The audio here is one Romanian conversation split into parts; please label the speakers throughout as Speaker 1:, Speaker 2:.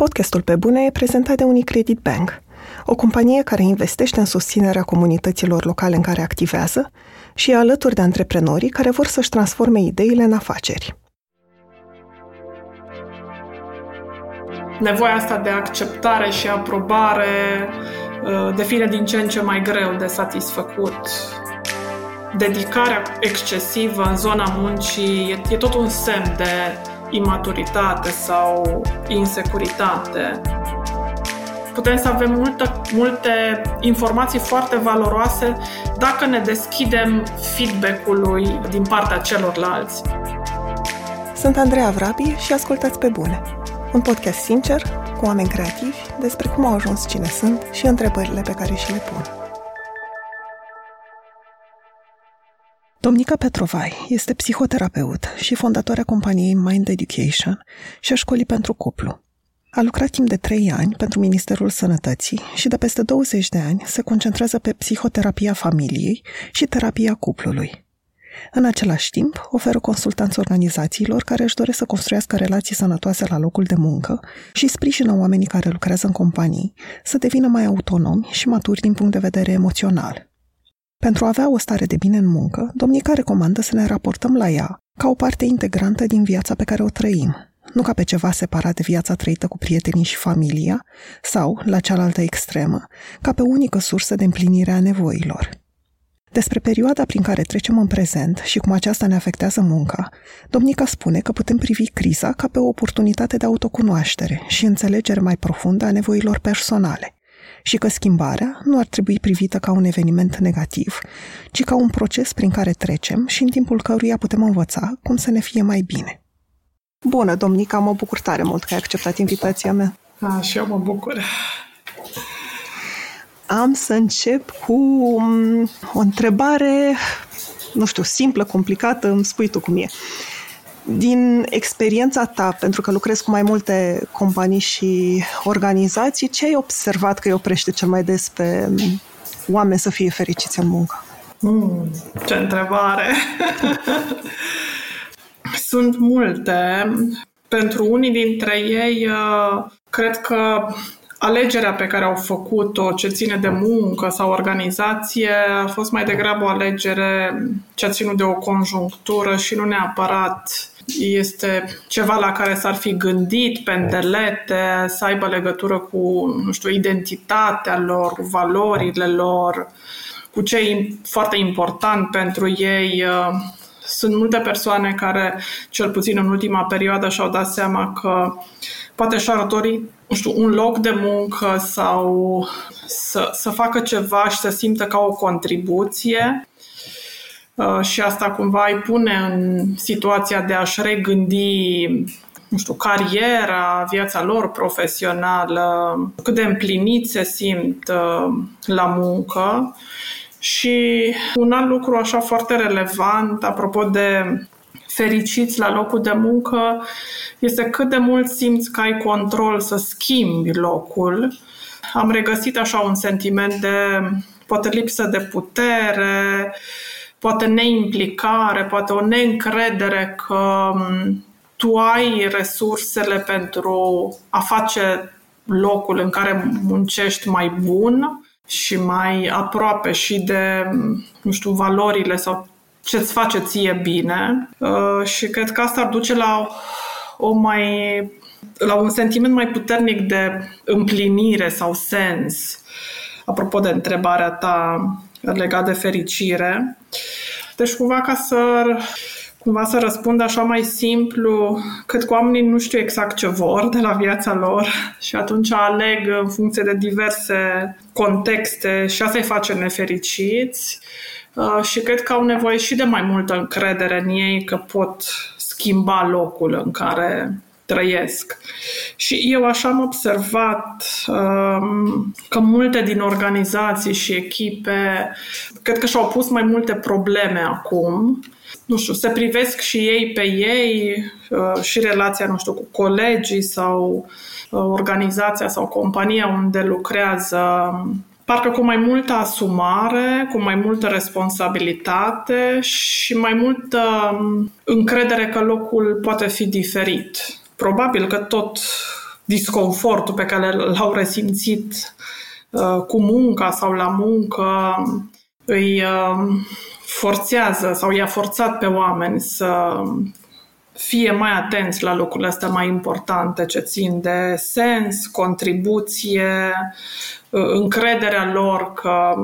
Speaker 1: Podcastul Pe Bune e prezentat de Unicredit Bank, o companie care investește în susținerea comunităților locale în care activează și e alături de antreprenorii care vor să-și transforme ideile în afaceri.
Speaker 2: Nevoia asta de acceptare și aprobare uh, devine din ce în ce mai greu de satisfăcut. Dedicarea excesivă în zona muncii e, e tot un semn de imaturitate sau insecuritate. Putem să avem multă, multe informații foarte valoroase dacă ne deschidem feedback-ului din partea celorlalți.
Speaker 1: Sunt Andreea Vrabi și ascultați pe bune. Un podcast sincer, cu oameni creativi, despre cum au ajuns cine sunt și întrebările pe care și le pun. Domnica Petrovai este psihoterapeut și fondatoarea companiei Mind Education și a școlii pentru cuplu. A lucrat timp de 3 ani pentru Ministerul Sănătății și de peste 20 de ani se concentrează pe psihoterapia familiei și terapia cuplului. În același timp, oferă consultanță organizațiilor care își doresc să construiască relații sănătoase la locul de muncă și sprijină oamenii care lucrează în companii să devină mai autonomi și maturi din punct de vedere emoțional. Pentru a avea o stare de bine în muncă, domnica recomandă să ne raportăm la ea ca o parte integrantă din viața pe care o trăim, nu ca pe ceva separat de viața trăită cu prietenii și familia, sau, la cealaltă extremă, ca pe unică sursă de împlinire a nevoilor. Despre perioada prin care trecem în prezent și cum aceasta ne afectează munca, domnica spune că putem privi criza ca pe o oportunitate de autocunoaștere și înțelegere mai profundă a nevoilor personale, și că schimbarea nu ar trebui privită ca un eveniment negativ, ci ca un proces prin care trecem și în timpul căruia putem învăța cum să ne fie mai bine. Bună, domnica, mă bucur tare mult că ai acceptat invitația mea.
Speaker 2: A, și eu mă bucur.
Speaker 1: Am să încep cu um, o întrebare, nu știu, simplă, complicată, îmi spui tu cum e. Din experiența ta, pentru că lucrezi cu mai multe companii și organizații, ce ai observat că îi oprește cel mai des pe oameni să fie fericiți în muncă?
Speaker 2: Mm, ce întrebare! Sunt multe. Pentru unii dintre ei, uh, cred că alegerea pe care au făcut-o, ce ține de muncă sau organizație, a fost mai degrabă o alegere ce a ținut de o conjunctură și nu neapărat este ceva la care s-ar fi gândit pendelete, să aibă legătură cu, nu știu, identitatea lor, valorile lor, cu ce e foarte important pentru ei. Sunt multe persoane care, cel puțin în ultima perioadă, și-au dat seama că poate și-ar dori nu știu, un loc de muncă sau să, să facă ceva și să simtă ca o contribuție uh, și asta cumva îi pune în situația de a-și regândi nu știu, cariera, viața lor profesională, cât de împliniți se simt uh, la muncă. Și un alt lucru așa foarte relevant, apropo de fericiți la locul de muncă este cât de mult simți că ai control să schimbi locul. Am regăsit așa un sentiment de poate lipsă de putere, poate neimplicare, poate o neîncredere că tu ai resursele pentru a face locul în care muncești mai bun și mai aproape și de, nu știu, valorile sau ce-ți face ție bine uh, și cred că asta ar duce la o mai la un sentiment mai puternic de împlinire sau sens. Apropo de întrebarea ta legat de fericire. Deci cumva ca să cumva să răspund așa mai simplu, cât că oamenii nu știu exact ce vor de la viața lor și atunci aleg în funcție de diverse contexte și asta îi face nefericiți Uh, și cred că au nevoie și de mai multă încredere în ei că pot schimba locul în care trăiesc. Și eu așa am observat um, că multe din organizații și echipe cred că și-au pus mai multe probleme acum. Nu știu, se privesc și ei pe ei uh, și relația, nu știu, cu colegii sau uh, organizația sau compania unde lucrează parcă cu mai multă asumare, cu mai multă responsabilitate și mai multă um, încredere că locul poate fi diferit. Probabil că tot disconfortul pe care l-au resimțit uh, cu munca sau la muncă îi uh, forțează sau i-a forțat pe oameni să fie mai atenți la lucrurile astea mai importante ce țin de sens, contribuție, încrederea lor că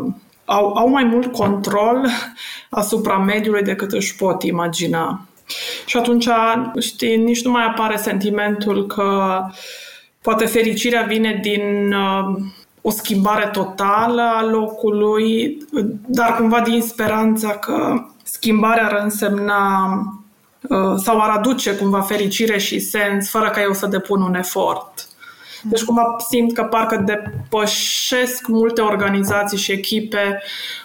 Speaker 2: au, au mai mult control asupra mediului decât își pot imagina. Și atunci, știi, nici nu mai apare sentimentul că poate fericirea vine din uh, o schimbare totală a locului, dar cumva din speranța că schimbarea ar însemna uh, sau ar aduce cumva fericire și sens fără ca eu să depun un efort. Deci cumva simt că parcă depășesc multe organizații și echipe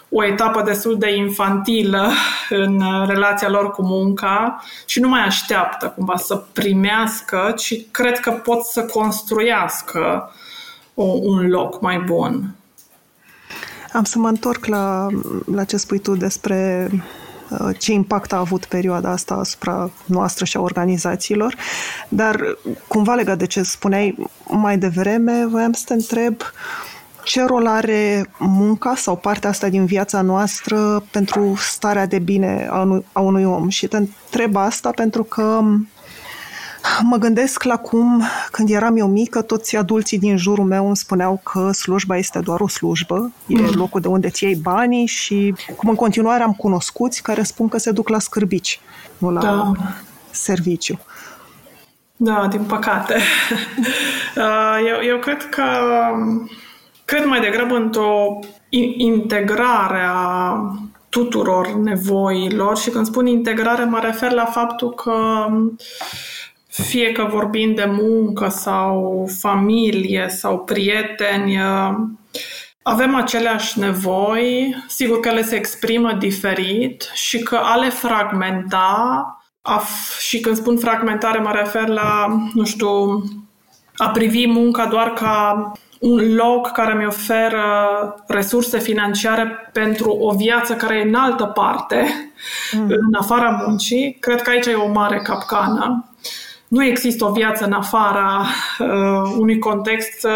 Speaker 2: o etapă destul de infantilă în relația lor cu munca și nu mai așteaptă cumva să primească, ci cred că pot să construiască un loc mai bun.
Speaker 1: Am să mă întorc la, la ce spui tu despre Uh, ce impact a avut perioada asta asupra noastră și a organizațiilor, dar cumva legat de ce spuneai mai devreme, voiam să te întreb ce rol are munca sau partea asta din viața noastră pentru starea de bine a unui, a unui om. Și te întreb asta pentru că Mă gândesc la cum, când eram eu mică, toți adulții din jurul meu îmi spuneau că slujba este doar o slujbă, e mm. locul de unde ți iei banii și cum în continuare am cunoscuți care spun că se duc la scârbici, nu la da. serviciu.
Speaker 2: Da, din păcate. Uh, eu, eu cred că cred mai degrabă într-o integrare a tuturor nevoilor și când spun integrare mă refer la faptul că fie că vorbim de muncă sau familie sau prieteni, uh, avem aceleași nevoi, sigur că le se exprimă diferit și că a le fragmenta, a, și când spun fragmentare mă refer la, nu știu, a privi munca doar ca un loc care mi oferă resurse financiare pentru o viață care e în altă parte, mm. în afara muncii, cred că aici e o mare capcană nu există o viață în afara uh, unui context,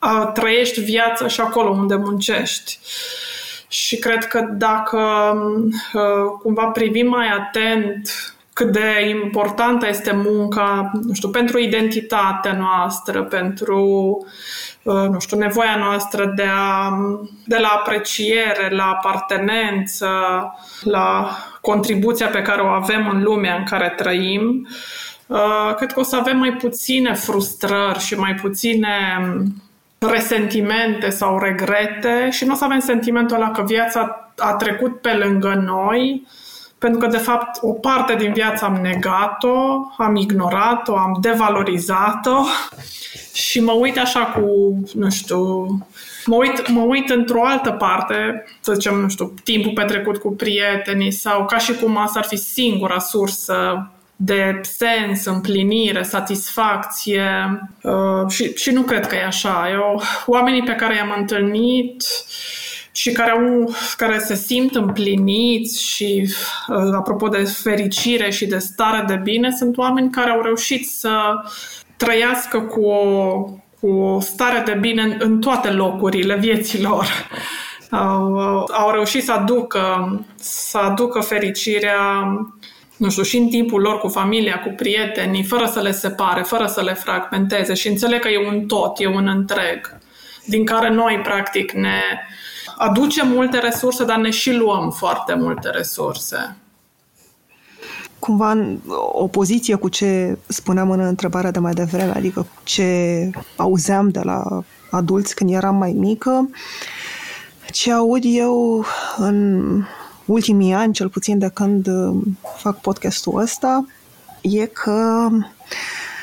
Speaker 2: uh, trăiești viața și acolo unde muncești. Și cred că dacă uh, cumva privim mai atent cât de importantă este munca, nu știu, pentru identitatea noastră, pentru, uh, nu știu, nevoia noastră de, a, de la apreciere, la apartenență, la contribuția pe care o avem în lumea în care trăim, uh, Uh, cred că o să avem mai puține frustrări și mai puține um, resentimente sau regrete și nu o să avem sentimentul ăla că viața a trecut pe lângă noi, pentru că, de fapt, o parte din viață am negat-o, am ignorat-o, am devalorizat-o și mă uit așa cu, nu știu, mă uit, mă uit într-o altă parte, să zicem, nu știu, timpul petrecut cu prietenii sau ca și cum asta ar fi singura sursă de sens, împlinire, satisfacție uh, și, și nu cred că e așa. Eu, oamenii pe care i-am întâlnit și care, au, care se simt împliniți și, uh, apropo de fericire și de stare de bine, sunt oameni care au reușit să trăiască cu o, cu o stare de bine în, în toate locurile vieților. Au, au reușit să aducă, să aducă fericirea nu știu, și în timpul lor cu familia, cu prietenii, fără să le separe, fără să le fragmenteze și înțeleg că e un tot, e un întreg, din care noi, practic, ne aducem multe resurse, dar ne și luăm foarte multe resurse.
Speaker 1: Cumva în opoziție cu ce spuneam în întrebarea de mai devreme, adică ce auzeam de la adulți când eram mai mică, ce aud eu în ultimii ani, cel puțin de când uh, fac podcastul ăsta, e că,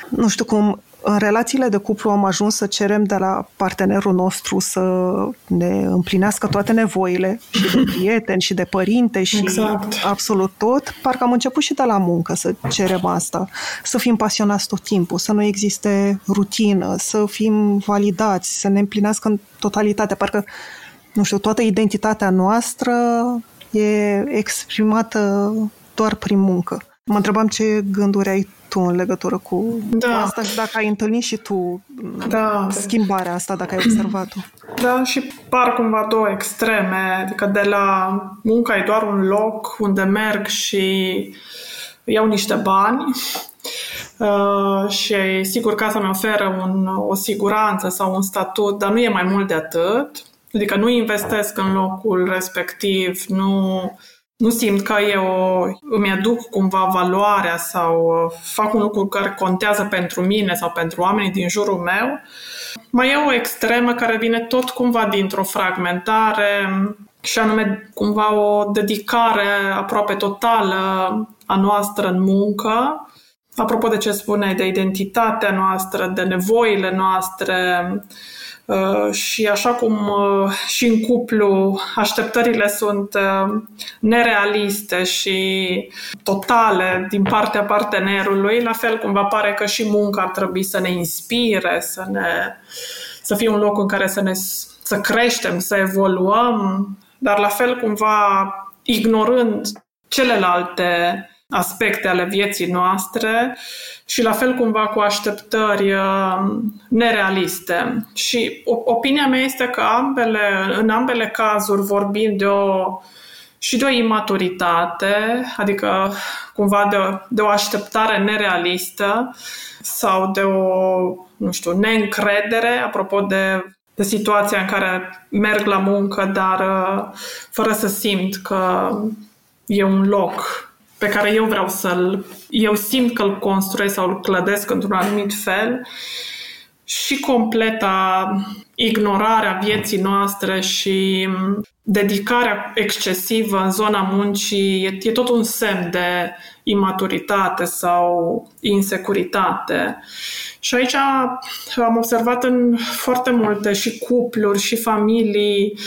Speaker 1: nu știu cum, în relațiile de cuplu am ajuns să cerem de la partenerul nostru să ne împlinească toate nevoile și de prieteni și de părinte și exact. absolut tot. Parcă am început și de la muncă să cerem asta, să fim pasionați tot timpul, să nu existe rutină, să fim validați, să ne împlinească în totalitate. Parcă, nu știu, toată identitatea noastră e exprimată doar prin muncă. Mă întrebam ce gânduri ai tu în legătură cu, da. cu asta și dacă ai întâlnit și tu da. schimbarea asta, dacă ai observat-o.
Speaker 2: Da, și par cumva două extreme, adică de la munca e doar un loc unde merg și iau niște bani uh, și sigur că asta mi oferă un, o siguranță sau un statut, dar nu e mai mult de atât. Adică nu investesc în locul respectiv, nu nu simt că eu îmi aduc cumva valoarea sau uh, fac un lucru care contează pentru mine sau pentru oamenii din jurul meu. Mai e o extremă care vine tot cumva dintr-o fragmentare și anume cumva o dedicare aproape totală a noastră în muncă. Apropo de ce spuneai, de identitatea noastră, de nevoile noastre, Uh, și așa cum uh, și în cuplu așteptările sunt uh, nerealiste și totale din partea partenerului, la fel cumva pare că și munca ar trebui să ne inspire, să, ne, să fie un loc în care să, ne, să creștem, să evoluăm, dar la fel cumva ignorând celelalte aspecte ale vieții noastre și la fel cumva cu așteptări uh, nerealiste. Și opinia mea este că ambele, în ambele cazuri vorbim de o și de o imaturitate, adică cumva de o, de o așteptare nerealistă sau de o, nu știu, neîncredere, apropo de, de situația în care merg la muncă, dar uh, fără să simt că e un loc pe care eu vreau să-l... Eu simt că îl construiesc sau îl clădesc într-un anumit fel și completa ignorarea vieții noastre și dedicarea excesivă în zona muncii e, e tot un semn de imaturitate sau insecuritate. Și aici am observat în foarte multe și cupluri și familii,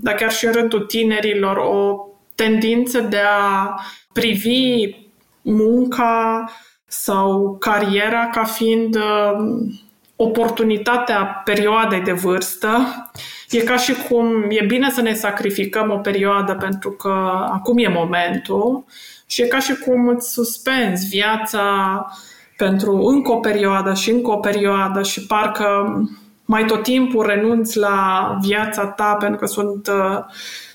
Speaker 2: dar chiar și în rândul tinerilor, o tendință de a privi munca sau cariera ca fiind uh, oportunitatea perioadei de vârstă. E ca și cum e bine să ne sacrificăm o perioadă pentru că acum e momentul și e ca și cum îți suspenzi viața pentru încă o perioadă și încă o perioadă și parcă mai tot timpul renunți la viața ta pentru că sunt uh,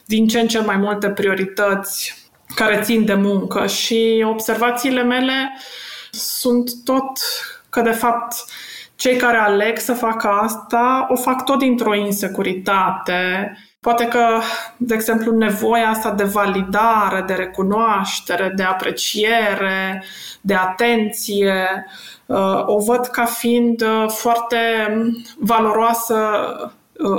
Speaker 2: din ce în ce mai multe priorități care țin de muncă și observațiile mele sunt tot că, de fapt, cei care aleg să facă asta o fac tot dintr-o insecuritate. Poate că, de exemplu, nevoia asta de validare, de recunoaștere, de apreciere, de atenție, uh, o văd ca fiind uh, foarte valoroasă Uh,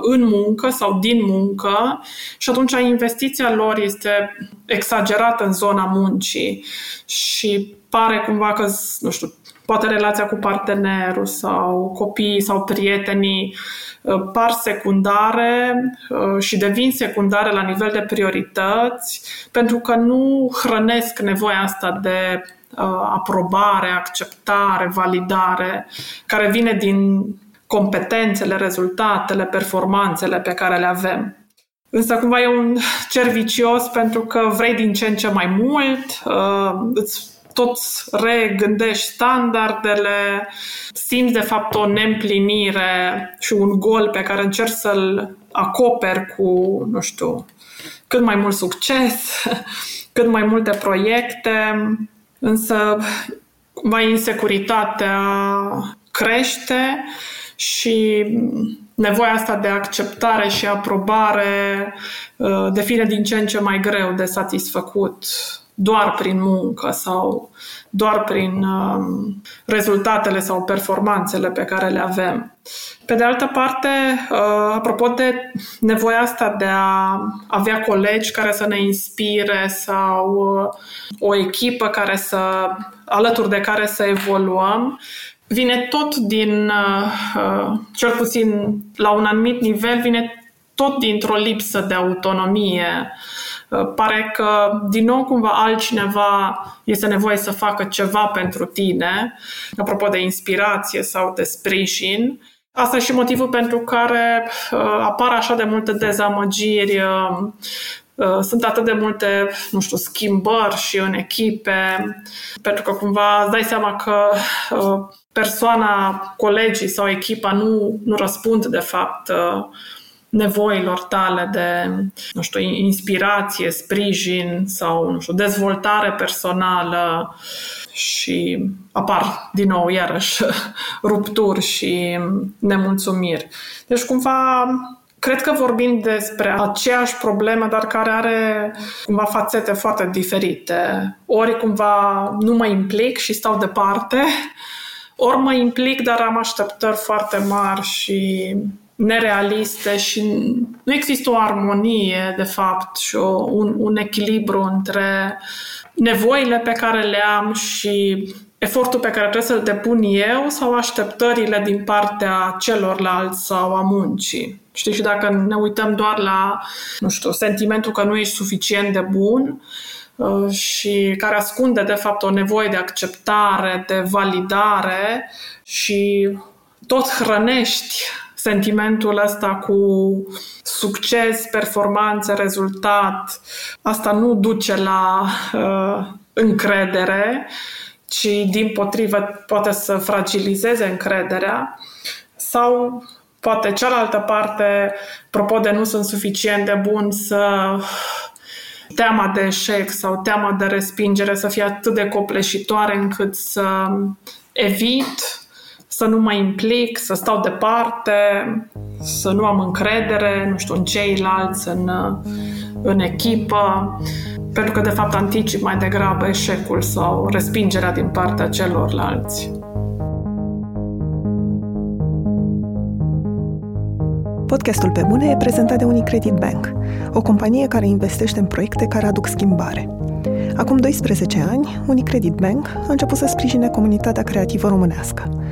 Speaker 2: în muncă sau din muncă și atunci investiția lor este exagerată în zona muncii și pare cumva că, nu știu, poate relația cu partenerul sau copiii sau prietenii uh, par secundare uh, și devin secundare la nivel de priorități pentru că nu hrănesc nevoia asta de aprobare, acceptare, validare, care vine din competențele, rezultatele, performanțele pe care le avem. Însă cumva e un cer vicios pentru că vrei din ce în ce mai mult, uh, îți tot regândești standardele, simți de fapt o neîmplinire și un gol pe care încerci să-l acoperi cu, nu știu, cât mai mult succes, cât mai multe proiecte, însă cumva insecuritatea crește și nevoia asta de acceptare și aprobare uh, devine din ce în ce mai greu de satisfăcut doar prin muncă sau doar prin um, rezultatele sau performanțele pe care le avem. Pe de altă parte, uh, apropo de nevoia asta de a avea colegi care să ne inspire sau uh, o echipă care să, alături de care să evoluăm, vine tot din, uh, uh, cel puțin la un anumit nivel, vine tot dintr-o lipsă de autonomie. Uh, pare că, din nou, cumva altcineva este nevoie să facă ceva pentru tine, apropo de inspirație sau de sprijin. Asta e și motivul pentru care apar așa de multe dezamăgiri uh, sunt atât de multe, nu știu, schimbări și în echipe, pentru că cumva îți dai seama că uh, persoana, colegii sau echipa nu, nu răspund de fapt nevoilor tale de, nu știu, inspirație, sprijin sau, nu știu, dezvoltare personală și apar din nou iarăși rupturi și nemulțumiri. Deci cumva Cred că vorbim despre aceeași problemă, dar care are cumva fațete foarte diferite. Ori cumva nu mă implic și stau departe, ori mă implic, dar am așteptări foarte mari și nerealiste și nu există o armonie, de fapt, și o, un, un echilibru între nevoile pe care le am și efortul pe care trebuie să-l depun eu sau așteptările din partea celorlalți sau a muncii. Știi, și dacă ne uităm doar la, nu știu, sentimentul că nu ești suficient de bun uh, și care ascunde, de fapt, o nevoie de acceptare, de validare și tot hrănești sentimentul ăsta cu succes, performanță, rezultat, asta nu duce la uh, încredere, ci din potrivă poate să fragilizeze încrederea sau poate cealaltă parte, apropo de nu sunt suficient de bun să teama de eșec sau teama de respingere să fie atât de copleșitoare încât să evit să nu mă implic, să stau departe, să nu am încredere, nu știu, în ceilalți, în, în echipă, pentru că, de fapt, anticip mai degrabă eșecul sau respingerea din partea celorlalți.
Speaker 1: Podcastul Pe Bune e prezentat de Unicredit Bank, o companie care investește în proiecte care aduc schimbare. Acum 12 ani, Unicredit Bank a început să sprijine comunitatea creativă românească.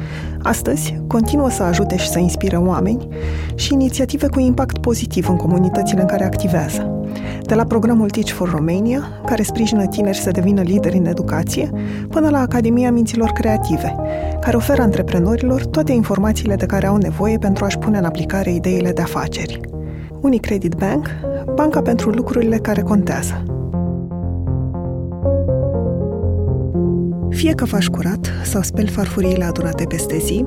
Speaker 1: Astăzi, continuă să ajute și să inspire oameni și inițiative cu impact pozitiv în comunitățile în care activează. De la programul Teach for Romania, care sprijină tineri să devină lideri în educație, până la Academia Minților Creative, care oferă antreprenorilor toate informațiile de care au nevoie pentru a-și pune în aplicare ideile de afaceri. Unicredit Bank, banca pentru lucrurile care contează. Fie că faci curat sau speli farfuriile adunate peste zi,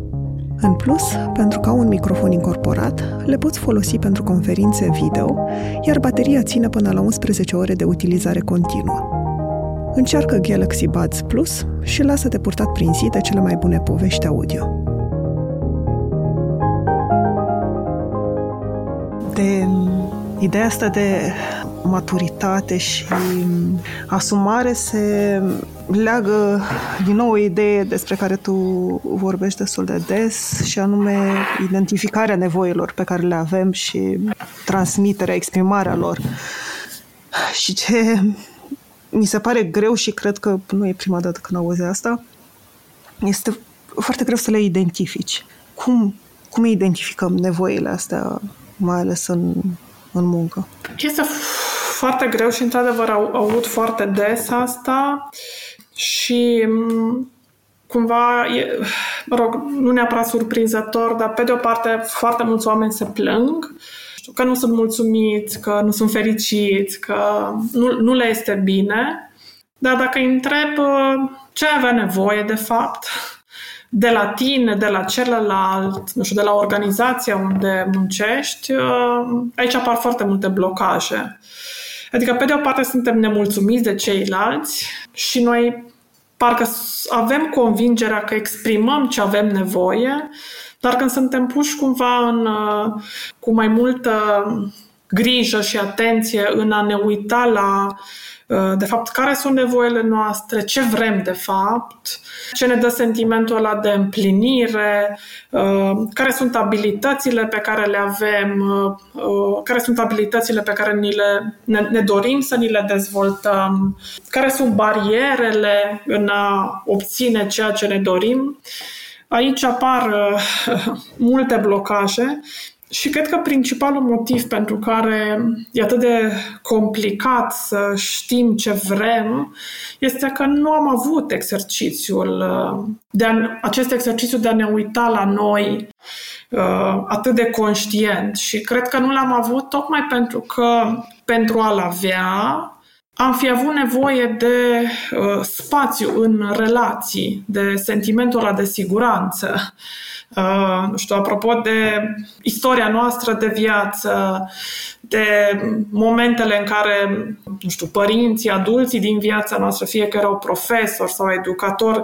Speaker 1: în plus, pentru că au un microfon incorporat, le poți folosi pentru conferințe video, iar bateria ține până la 11 ore de utilizare continuă. Încearcă Galaxy Buds Plus și lasă-te purtat prin zi de cele mai bune povești audio. De ideea asta de maturitate și asumare se leagă din nou o idee despre care tu vorbești destul de des și anume identificarea nevoilor pe care le avem și transmiterea, exprimarea lor. Și ce mi se pare greu și cred că nu e prima dată când auzi asta, este foarte greu să le identifici. Cum, cum identificăm nevoile astea, mai ales în, în muncă?
Speaker 2: Este foarte greu și, într-adevăr, au aud foarte des asta și cumva, e, mă rog, nu neapărat surprinzător, dar pe de o parte foarte mulți oameni se plâng că nu sunt mulțumiți, că nu sunt fericiți, că nu, nu le este bine. Dar dacă îi întreb ce avea nevoie de fapt, de la tine, de la celălalt, nu știu, de la organizația unde muncești, aici apar foarte multe blocaje. Adică, pe de o parte, suntem nemulțumiți de ceilalți și noi parcă avem convingerea că exprimăm ce avem nevoie, dar când suntem puși cumva în, uh, cu mai multă grijă și atenție în a ne uita la Uh, de fapt, care sunt nevoile noastre, ce vrem de fapt, ce ne dă sentimentul ăla de împlinire, uh, care sunt abilitățile pe care le avem, uh, care sunt abilitățile pe care ni le, ne, ne dorim să ni le dezvoltăm, care sunt barierele în a obține ceea ce ne dorim. aici apar uh, multe blocaje și cred că principalul motiv pentru care e atât de complicat să știm ce vrem este că nu am avut exercițiul, uh, de a, acest exercițiu de a ne uita la noi uh, atât de conștient. Și cred că nu l-am avut tocmai pentru că pentru a-l avea am fi avut nevoie de uh, spațiu în relații, de sentimentul ăla de siguranță. Uh, nu știu, apropo de istoria noastră de viață, de momentele în care, nu știu, părinții, adulții din viața noastră, fie că erau profesori sau educatori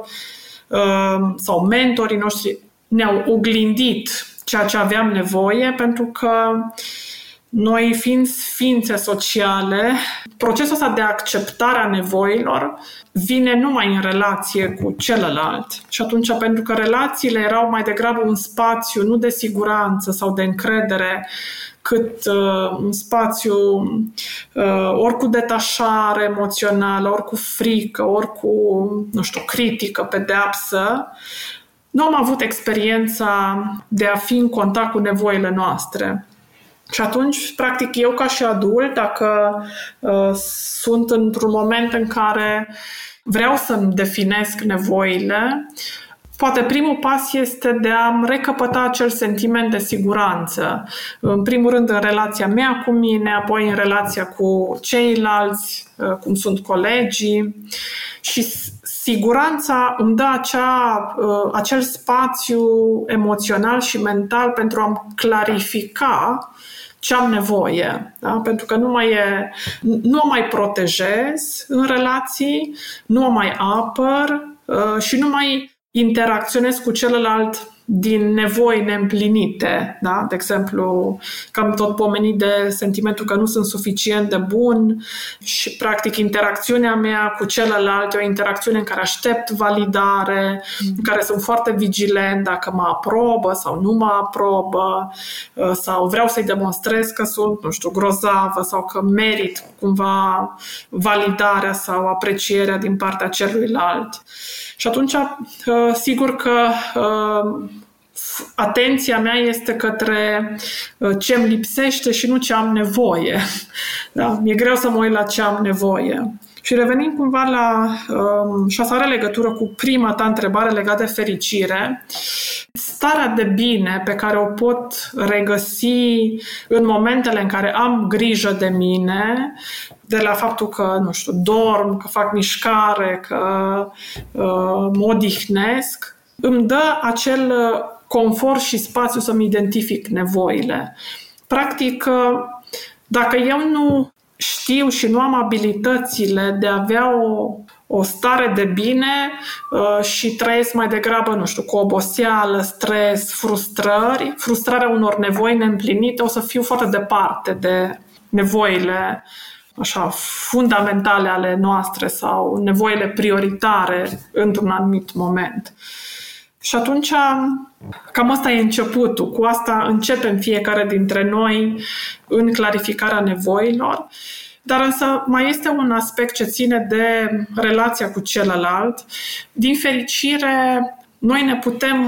Speaker 2: uh, sau mentorii noștri, ne-au oglindit ceea ce aveam nevoie, pentru că noi fiind ființe sociale, procesul ăsta de acceptare a nevoilor vine numai în relație cu celălalt. Și atunci, pentru că relațiile erau mai degrabă un spațiu nu de siguranță sau de încredere, cât uh, un spațiu uh, ori cu detașare emoțională, ori cu frică, ori cu, nu știu, critică, pedeapsă, nu am avut experiența de a fi în contact cu nevoile noastre. Și atunci, practic, eu ca și adult, dacă uh, sunt într-un moment în care vreau să-mi definesc nevoile, Poate primul pas este de a-mi recăpăta acel sentiment de siguranță. În primul rând în relația mea cu mine, apoi în relația cu ceilalți, uh, cum sunt colegii. Și siguranța îmi dă acea, uh, acel spațiu emoțional și mental pentru a-mi clarifica ce am nevoie. Da? Pentru că nu mai, e, nu o mai protejez în relații, nu o mai apăr uh, și nu mai interacționez cu celălalt din nevoi neîmplinite, da? de exemplu, că am tot pomenit de sentimentul că nu sunt suficient de bun și, practic, interacțiunea mea cu celălalt e o interacțiune în care aștept validare, mm. în care sunt foarte vigilent dacă mă aprobă sau nu mă aprobă, uh, sau vreau să-i demonstrez că sunt, nu știu, grozavă sau că merit cumva validarea sau aprecierea din partea celuilalt. Și atunci, uh, sigur că uh, atenția mea este către uh, ce îmi lipsește și nu ce am nevoie. Da? Mi-e greu să mă uit la ce am nevoie. Și revenim cumva la um, și asta are legătură cu prima ta întrebare legată de fericire. Starea de bine pe care o pot regăsi în momentele în care am grijă de mine, de la faptul că, nu știu, dorm, că fac mișcare, că uh, mă odihnesc, îmi dă acel uh, confort și spațiu să-mi identific nevoile. Practic, uh, dacă eu nu știu și nu am abilitățile de a avea o, o stare de bine uh, și trăiesc mai degrabă, nu știu, cu oboseală, stres, frustrări, frustrarea unor nevoi neîmplinite, o să fiu foarte departe de nevoile așa, fundamentale ale noastre sau nevoile prioritare într-un anumit moment. Și atunci, cam asta e începutul. Cu asta începem fiecare dintre noi în clarificarea nevoilor. Dar însă mai este un aspect ce ține de relația cu celălalt. Din fericire, noi ne putem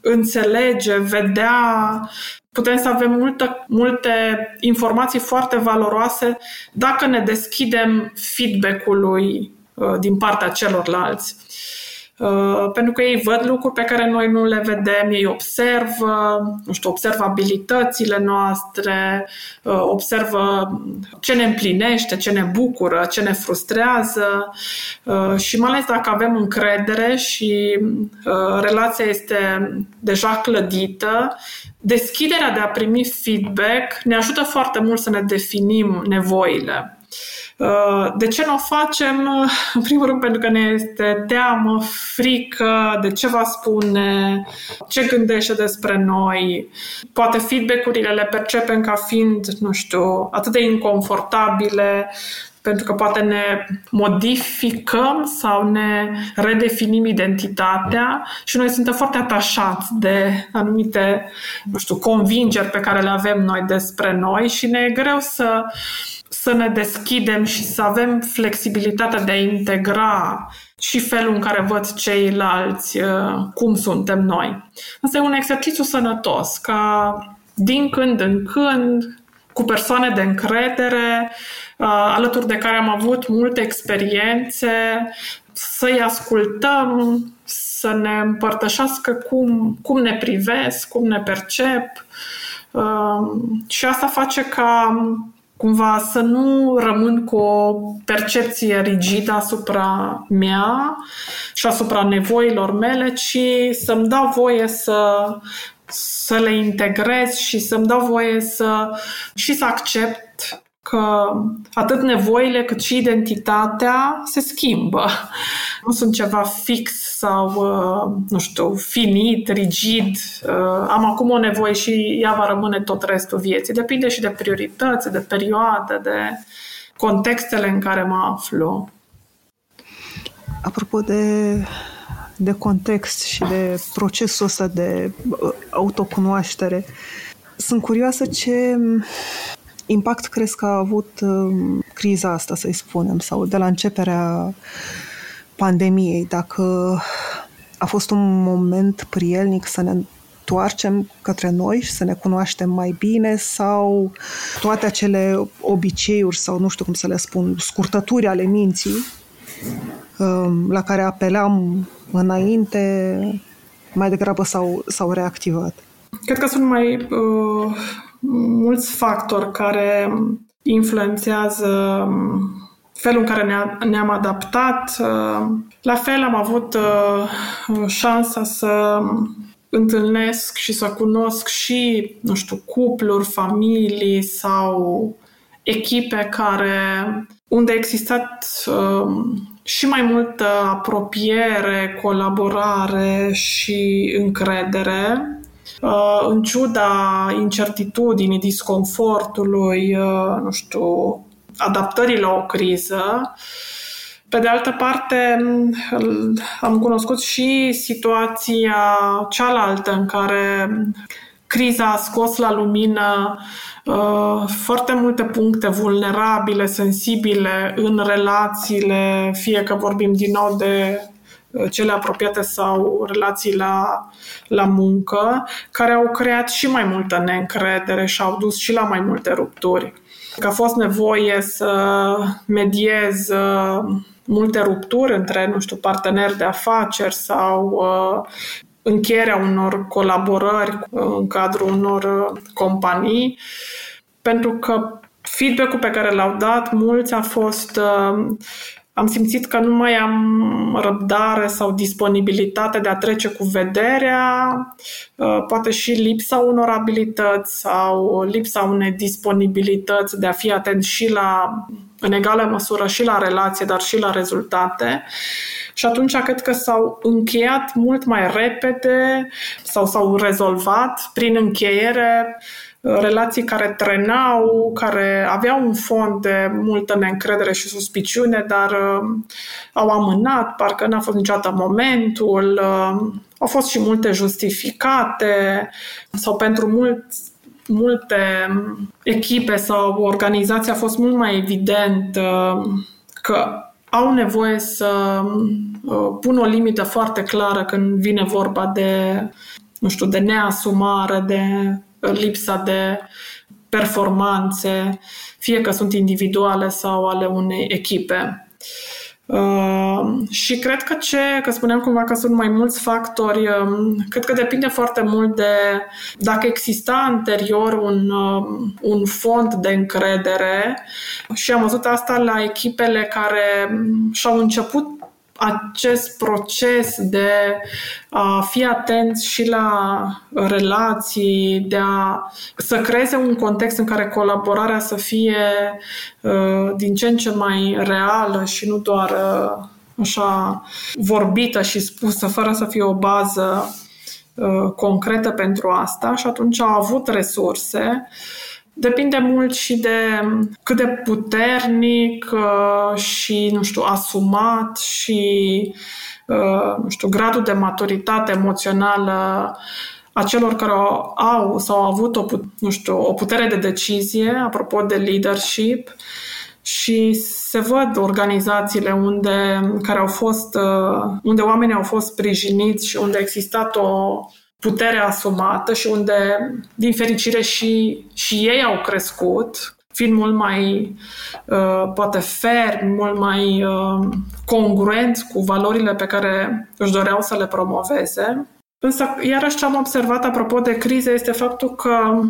Speaker 2: înțelege, vedea, putem să avem multe, multe informații foarte valoroase dacă ne deschidem feedback-ului uh, din partea celorlalți. Uh, pentru că ei văd lucruri pe care noi nu le vedem, ei observă, nu știu, observă abilitățile noastre, uh, observă ce ne împlinește, ce ne bucură, ce ne frustrează uh, și mai ales dacă avem încredere și relația este deja clădită, deschiderea de a primi feedback ne ajută foarte mult să ne definim nevoile. Uh, de ce nu o facem? În primul rând pentru că ne este teamă, frică de ce va spune, ce gândește despre noi. Poate feedback-urile le percepem ca fiind, nu știu, atât de inconfortabile, pentru că poate ne modificăm sau ne redefinim identitatea și noi suntem foarte atașați de anumite, nu știu, convingeri pe care le avem noi despre noi și ne e greu să să ne deschidem și să avem flexibilitatea de a integra și felul în care văd ceilalți uh, cum suntem noi. Asta e un exercițiu sănătos, ca din când în când, cu persoane de încredere, uh, alături de care am avut multe experiențe, să-i ascultăm, să ne împărtășească cum, cum ne privesc, cum ne percep. Uh, și asta face ca cumva să nu rămân cu o percepție rigidă asupra mea și asupra nevoilor mele, ci să-mi dau voie să, să le integrez și să-mi dau voie să și să accept că atât nevoile cât și identitatea se schimbă. Nu sunt ceva fix sau, uh, nu știu, finit, rigid. Uh, am acum o nevoie și ea va rămâne tot restul vieții. Depinde și de priorități, de perioade, de contextele în care mă aflu.
Speaker 1: Apropo de, de context și de procesul ăsta de uh, autocunoaștere, sunt curioasă ce impact crezi că a avut criza asta, să-i spunem, sau de la începerea pandemiei, dacă a fost un moment prielnic să ne întoarcem către noi și să ne cunoaștem mai bine sau toate acele obiceiuri sau nu știu cum să le spun, scurtături ale minții um, la care apelam înainte mai degrabă s-au, s-au reactivat?
Speaker 2: Cred că sunt mai uh, mulți factori care influențează felul în care ne ne-am adaptat. Uh, la fel am avut uh, șansa să întâlnesc și să cunosc și, nu știu, cupluri, familii sau echipe care, unde a existat uh, și mai multă apropiere, colaborare și încredere, în ciuda incertitudinii, disconfortului, nu știu, adaptării la o criză. Pe de altă parte, am cunoscut și situația cealaltă în care criza a scos la lumină uh, foarte multe puncte vulnerabile, sensibile în relațiile, fie că vorbim din nou de uh, cele apropiate sau relații la, la muncă, care au creat și mai multă neîncredere și au dus și la mai multe rupturi. Că a fost nevoie să mediez uh, multe rupturi între, nu știu, parteneri de afaceri sau uh, încheierea unor colaborări uh, în cadrul unor companii, pentru că feedback-ul pe care l-au dat mulți a fost am simțit că nu mai am răbdare sau disponibilitate de a trece cu vederea, uh, poate și lipsa unor abilități sau lipsa unei disponibilități de a fi atent și la, în egală măsură și la relație, dar și la rezultate. Și atunci cred că s-au încheiat mult mai repede sau s-au rezolvat prin încheiere relații care trenau, care aveau un fond de multă neîncredere și suspiciune, dar uh, au amânat, parcă n-a fost niciodată momentul, uh, au fost și multe justificate sau pentru mulți multe echipe sau organizații a fost mult mai evident uh, că au nevoie să pun o limită foarte clară când vine vorba de, nu știu, de neasumare, de lipsa de performanțe, fie că sunt individuale sau ale unei echipe. Uh, și cred că ce, că spuneam cumva că sunt mai mulți factori, uh, cred că depinde foarte mult de dacă exista anterior un, uh, un fond de încredere și am văzut asta la echipele care și-au început acest proces de a fi atent și la relații, de a să creeze un context în care colaborarea să fie uh, din ce în ce mai reală și nu doar uh, așa vorbită și spusă, fără să fie o bază uh, concretă pentru asta. Și atunci au avut resurse Depinde mult și de cât de puternic uh, și, nu știu, asumat și, uh, nu știu, gradul de maturitate emoțională a celor care au sau au avut o, nu știu, o putere de decizie, apropo de leadership, și se văd organizațiile unde, care au fost, uh, unde oamenii au fost sprijiniți și unde a existat o putere asumată și unde, din fericire, și, și ei au crescut, fiind mult mai, uh, poate, ferm, mult mai uh, congruenți cu valorile pe care își doreau să le promoveze. Însă, iarăși ce am observat apropo de crize este faptul că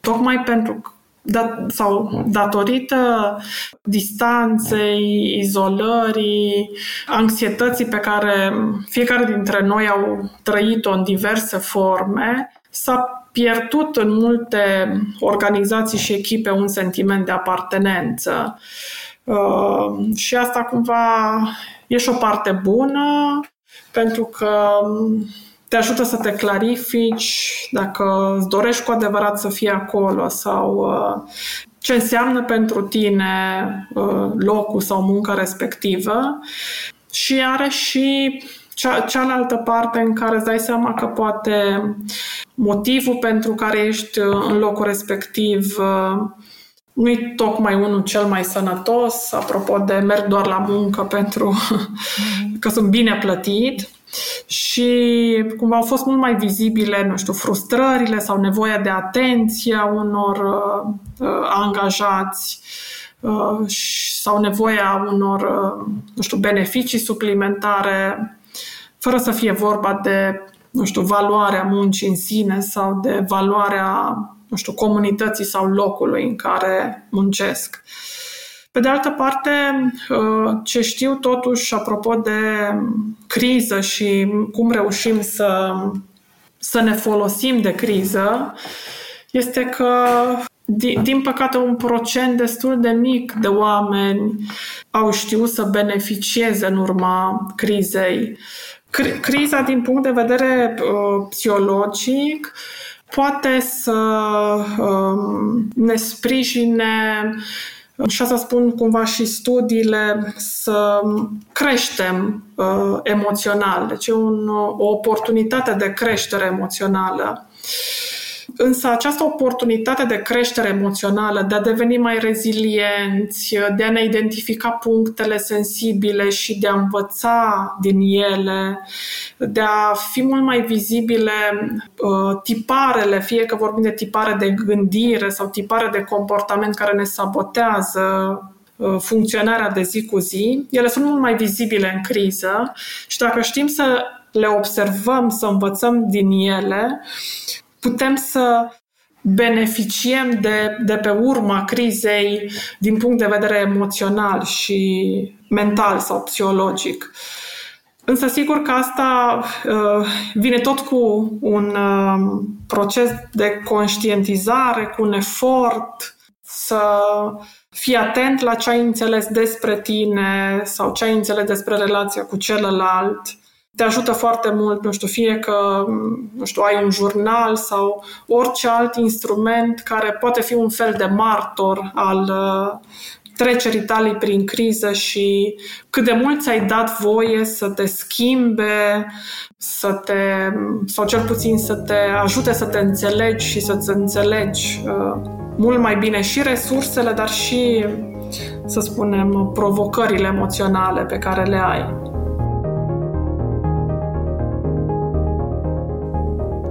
Speaker 2: tocmai pentru dat, sau datorită distanței, izolării, anxietății pe care fiecare dintre noi au trăit-o în diverse forme, s-a pierdut în multe organizații și echipe un sentiment de apartenență. Uh, și asta cumva e și o parte bună, pentru că te ajută să te clarifici dacă îți dorești cu adevărat să fii acolo sau uh, ce înseamnă pentru tine uh, locul sau munca respectivă. Și are și cea, cealaltă parte în care îți dai seama că poate motivul pentru care ești uh, în locul respectiv nu e tocmai unul cel mai sănătos, apropo de merg doar la muncă pentru că sunt bine plătit, și cumva au fost mult mai vizibile, nu știu, frustrările sau nevoia de atenție a unor uh, uh angajați uh, sau nevoia unor, uh, nu știu, beneficii suplimentare, fără să fie vorba de, nu știu, valoarea muncii în sine sau de valoarea, nu știu, comunității sau locului în care muncesc. Uh, pe de altă parte, uh, ce știu totuși apropo de criză și cum reușim să, să ne folosim de criză, este că, din păcate, un procent destul de mic de oameni au știut să beneficieze în urma crizei. Criza, din punct de vedere uh, psihologic, poate să uh, ne sprijine și asta spun cumva și studiile, să creștem uh, emoțional. Deci e un, o oportunitate de creștere emoțională. Însă această oportunitate de creștere emoțională, de a deveni mai rezilienți, de a ne identifica punctele sensibile și de a învăța din ele, de a fi mult mai vizibile uh, tiparele, fie că vorbim de tipare de gândire sau tipare de comportament care ne sabotează uh, funcționarea de zi cu zi, ele sunt mult mai vizibile în criză și dacă știm să le observăm, să învățăm din ele, putem să beneficiem de, de pe urma crizei din punct de vedere emoțional și mental sau psihologic. Însă sigur că asta uh, vine tot cu un uh, proces de conștientizare, cu un efort să fii atent la ce ai înțeles despre tine sau ce ai înțeles despre relația cu celălalt te ajută foarte mult, nu știu, fie că, nu știu, ai un jurnal sau orice alt instrument care poate fi un fel de martor al uh, trecerii tale prin criză și cât de mult ți-ai dat voie să te schimbe, să te, sau cel puțin să te ajute să te înțelegi și să-ți înțelegi uh, mult mai bine și resursele, dar și, să spunem, provocările emoționale pe care le ai.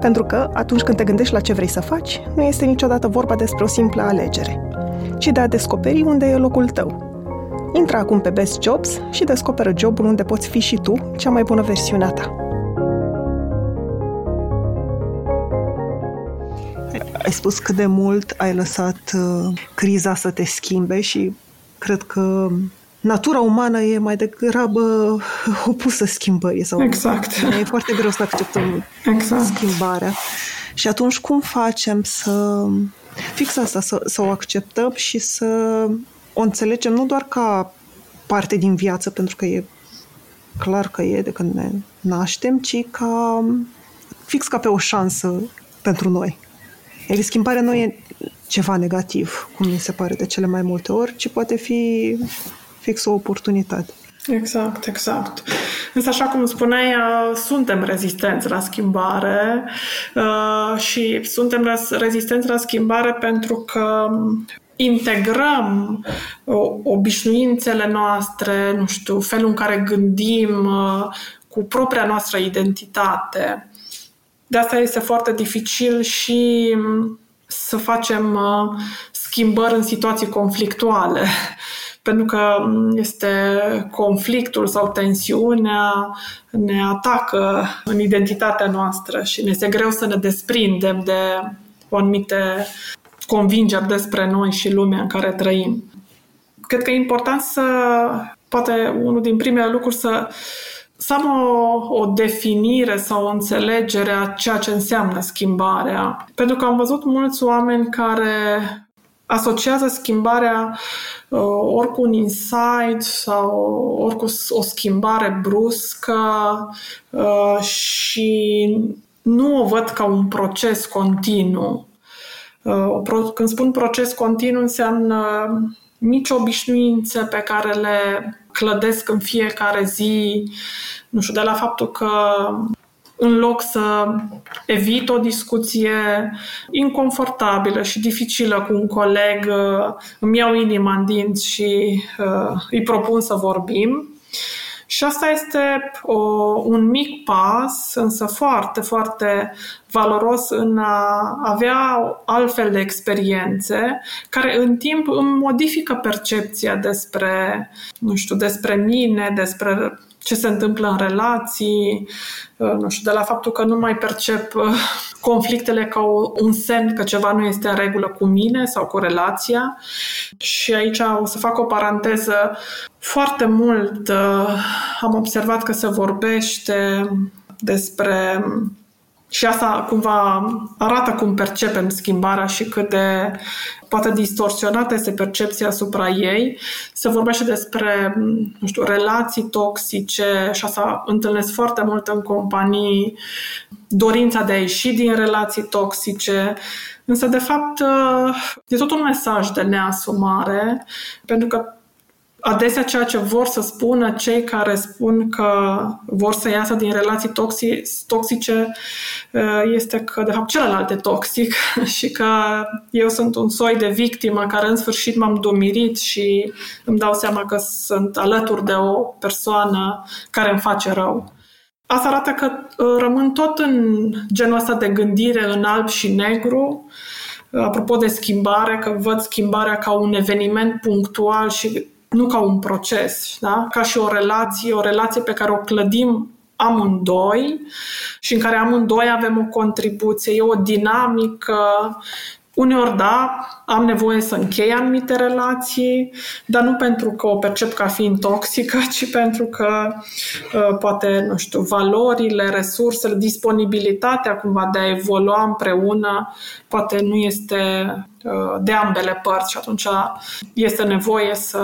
Speaker 1: Pentru că, atunci când te gândești la ce vrei să faci, nu este niciodată vorba despre o simplă alegere, ci de a descoperi unde e locul tău. Intră acum pe Best Jobs și descoperă jobul unde poți fi și tu cea mai bună versiune a ta. Ai spus cât de mult ai lăsat uh, criza să te schimbe și cred că natura umană e mai degrabă opusă schimbării. Sau
Speaker 2: exact.
Speaker 1: E foarte greu să acceptăm exact. schimbarea. Și atunci cum facem să fix asta, să, să o acceptăm și să o înțelegem nu doar ca parte din viață, pentru că e clar că e de când ne naștem, ci ca fix ca pe o șansă pentru noi. Iar schimbarea nu e ceva negativ, cum mi se pare de cele mai multe ori, ci poate fi fix o oportunitate.
Speaker 2: Exact, exact. Însă, așa cum spuneai, uh, suntem rezistenți la schimbare uh, și suntem rezistenți la schimbare pentru că integrăm obișnuințele noastre, nu știu, felul în care gândim uh, cu propria noastră identitate. De asta este foarte dificil și um, să facem schimbări în situații conflictuale pentru că mm, este conflictul sau tensiunea ne atacă în identitatea noastră și ne este greu să ne desprindem de o anumite convingeri despre noi și lumea în care trăim. Cred că e important să, poate unul din primele lucruri, să, să am o, o definire sau o înțelegere a ceea ce înseamnă schimbarea. Pentru că am văzut mulți oameni care asociază schimbarea uh, ori cu un insight sau ori cu o schimbare bruscă uh, și nu o văd ca un proces continuu. Uh, când spun proces continuu înseamnă mici obișnuințe pe care le clădesc în fiecare zi, nu știu, de la faptul că în loc să evit o discuție inconfortabilă și dificilă cu un coleg, uh, îmi iau inima în dinți și uh, îi propun să vorbim. Și asta este o, un mic pas, însă foarte, foarte valoros în a avea altfel de experiențe care în timp îmi modifică percepția despre, nu știu, despre mine, despre ce se întâmplă în relații, uh, nu știu, de la faptul că nu mai percep uh, conflictele ca un semn că ceva nu este în regulă cu mine sau cu relația. Și aici o să fac o paranteză. Foarte mult uh, am observat că se vorbește despre și asta cumva arată cum percepem schimbarea și cât de poate distorsionată este percepția asupra ei. Se vorbește despre, nu știu, relații toxice și asta întâlnesc foarte mult în companii, dorința de a ieși din relații toxice, Însă, de fapt, e tot un mesaj de neasumare, pentru că adesea ceea ce vor să spună cei care spun că vor să iasă din relații toxice uh, este că de fapt celălalt e toxic și că eu sunt un soi de victimă care în sfârșit m-am domirit și îmi dau seama că sunt alături de o persoană care îmi face rău. Asta arată că uh, rămân tot în genul ăsta de gândire în alb și negru, apropo de schimbare, că văd schimbarea ca un eveniment punctual și nu ca un proces, da? ca și o relație, o relație pe care o clădim amândoi și în care amândoi avem o contribuție, e o dinamică Uneori, da, am nevoie să închei anumite relații, dar nu pentru că o percep ca fiind toxică, ci pentru că uh, poate, nu știu, valorile, resursele, disponibilitatea cumva de a evolua împreună poate nu este uh, de ambele părți și atunci este nevoie să,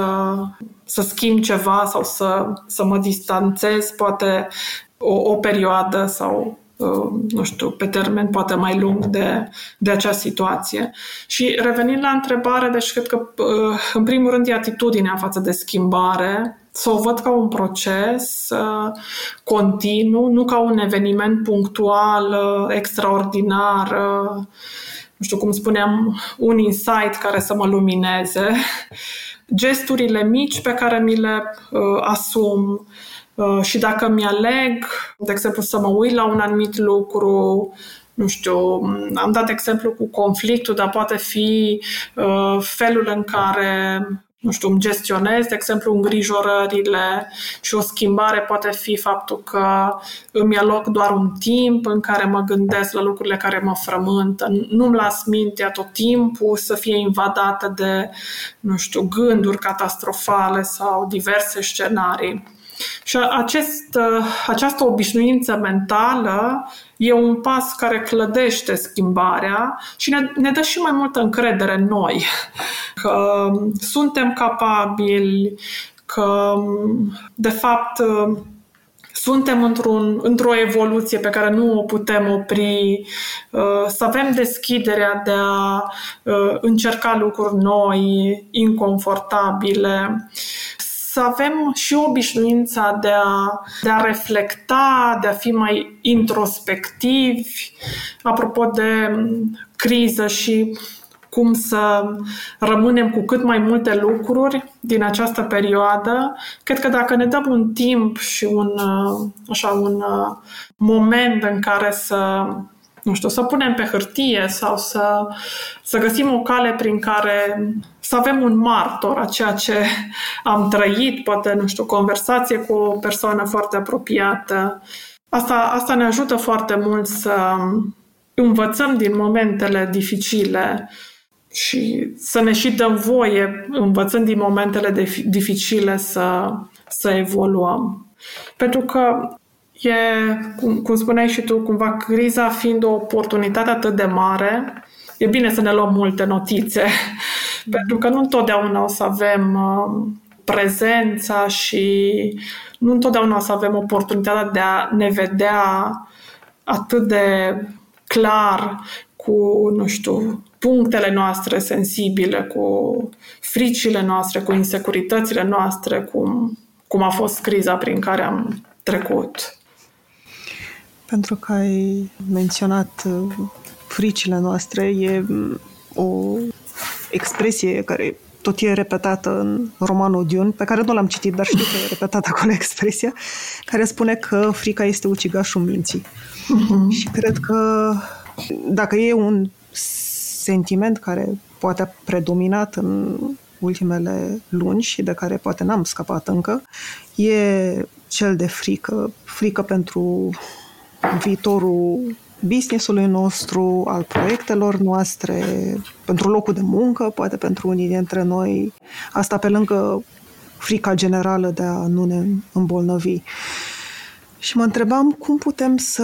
Speaker 2: să schimb ceva sau să, să mă distanțez poate o, o perioadă sau Uh, nu știu, pe termen poate mai lung de, de acea situație. Și revenind la întrebare, deci cred că uh, în primul rând e atitudinea față de schimbare, să o văd ca un proces uh, continuu, nu ca un eveniment punctual, extraordinar, nu știu cum spuneam, un insight care să mă lumineze, gesturile mici pe care mi le asum, Uh, și dacă mi-aleg, de exemplu, să mă uit la un anumit lucru, nu știu, am dat exemplu cu conflictul, dar poate fi uh, felul în care nu știu, îmi gestionez, de exemplu, îngrijorările și o schimbare poate fi faptul că îmi aloc doar un timp în care mă gândesc la lucrurile care mă frământă. Nu-mi las mintea tot timpul să fie invadată de, nu știu, gânduri catastrofale sau diverse scenarii. Și acest, această obișnuință mentală e un pas care clădește schimbarea și ne, ne dă și mai multă încredere în noi. Că suntem capabili, că de fapt suntem într-un, într-o evoluție pe care nu o putem opri, să avem deschiderea de a încerca lucruri noi, inconfortabile să avem și obișnuința de a, de a reflecta, de a fi mai introspectivi, apropo de mm, criză și cum să rămânem cu cât mai multe lucruri din această perioadă. Cred că dacă ne dăm un timp și un, uh, așa, un uh, moment în care să nu știu, să punem pe hârtie sau să, să găsim o cale prin care să avem un martor a ceea ce am trăit, poate, nu știu, conversație cu o persoană foarte apropiată. Asta, asta ne ajută foarte mult să învățăm din momentele dificile și să ne și dăm voie, învățând din momentele dificile, să, să evoluăm. Pentru că E, cum, cum spuneai și tu, cumva criza fiind o oportunitate atât de mare, e bine să ne luăm multe notițe, pentru că nu întotdeauna o să avem uh, prezența și nu întotdeauna o să avem oportunitatea de a ne vedea atât de clar cu, nu știu, punctele noastre sensibile, cu fricile noastre, cu insecuritățile noastre, cum, cum a fost criza prin care am trecut.
Speaker 1: Pentru că ai menționat uh, fricile noastre, e mm, o expresie care tot e repetată în romanul Dune, pe care nu l-am citit, dar știu că e repetată acolo expresia, care spune că frica este ucigașul minții. Uh-huh. Și cred că dacă e un sentiment care poate a predominat în ultimele luni și de care poate n-am scăpat încă, e cel de frică, frică pentru viitorul businessului nostru, al proiectelor noastre, pentru locul de muncă, poate pentru unii dintre noi. Asta pe lângă frica generală de a nu ne îmbolnăvi. Și mă întrebam cum putem să,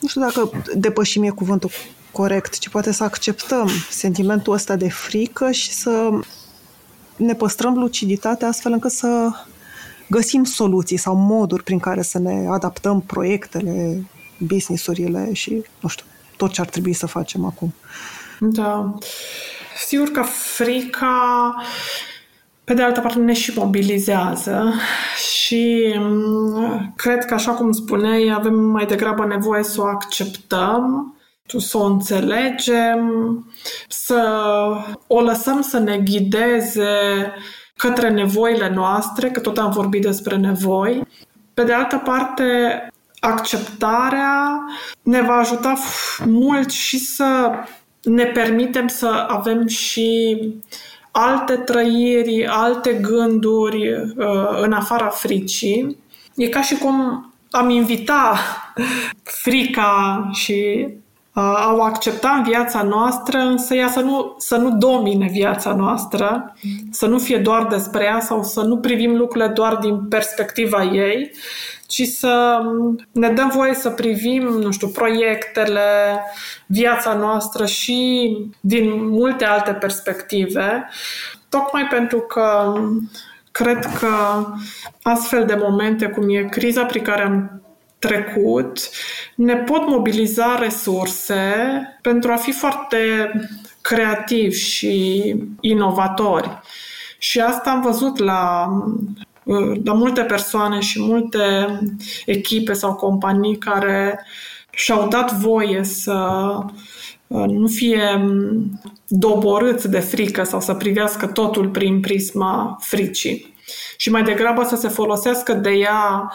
Speaker 1: nu știu dacă depășim e cuvântul corect, ci poate să acceptăm sentimentul ăsta de frică și să ne păstrăm luciditatea astfel încât să găsim soluții sau moduri prin care să ne adaptăm proiectele, businessurile și, nu știu, tot ce ar trebui să facem acum.
Speaker 2: Da. Sigur că frica pe de altă parte ne și mobilizează și mm, cred că, așa cum spuneai, avem mai degrabă nevoie să o acceptăm, să o înțelegem, să o lăsăm să ne ghideze către nevoile noastre, că tot am vorbit despre nevoi. Pe de altă parte, acceptarea ne va ajuta mult și să ne permitem să avem și alte trăiri, alte gânduri uh, în afara fricii. E ca și cum am invita frica și au accepta în viața noastră, însă ea să nu, să nu domine viața noastră, să nu fie doar despre ea sau să nu privim lucrurile doar din perspectiva ei, ci să ne dăm voie să privim, nu știu, proiectele, viața noastră și din multe alte perspective, tocmai pentru că cred că astfel de momente cum e criza prin care am trecut, ne pot mobiliza resurse pentru a fi foarte creativi și inovatori. Și asta am văzut la, la multe persoane și multe echipe sau companii care și-au dat voie să nu fie doborâți de frică sau să privească totul prin prisma fricii și mai degrabă să se folosească de ea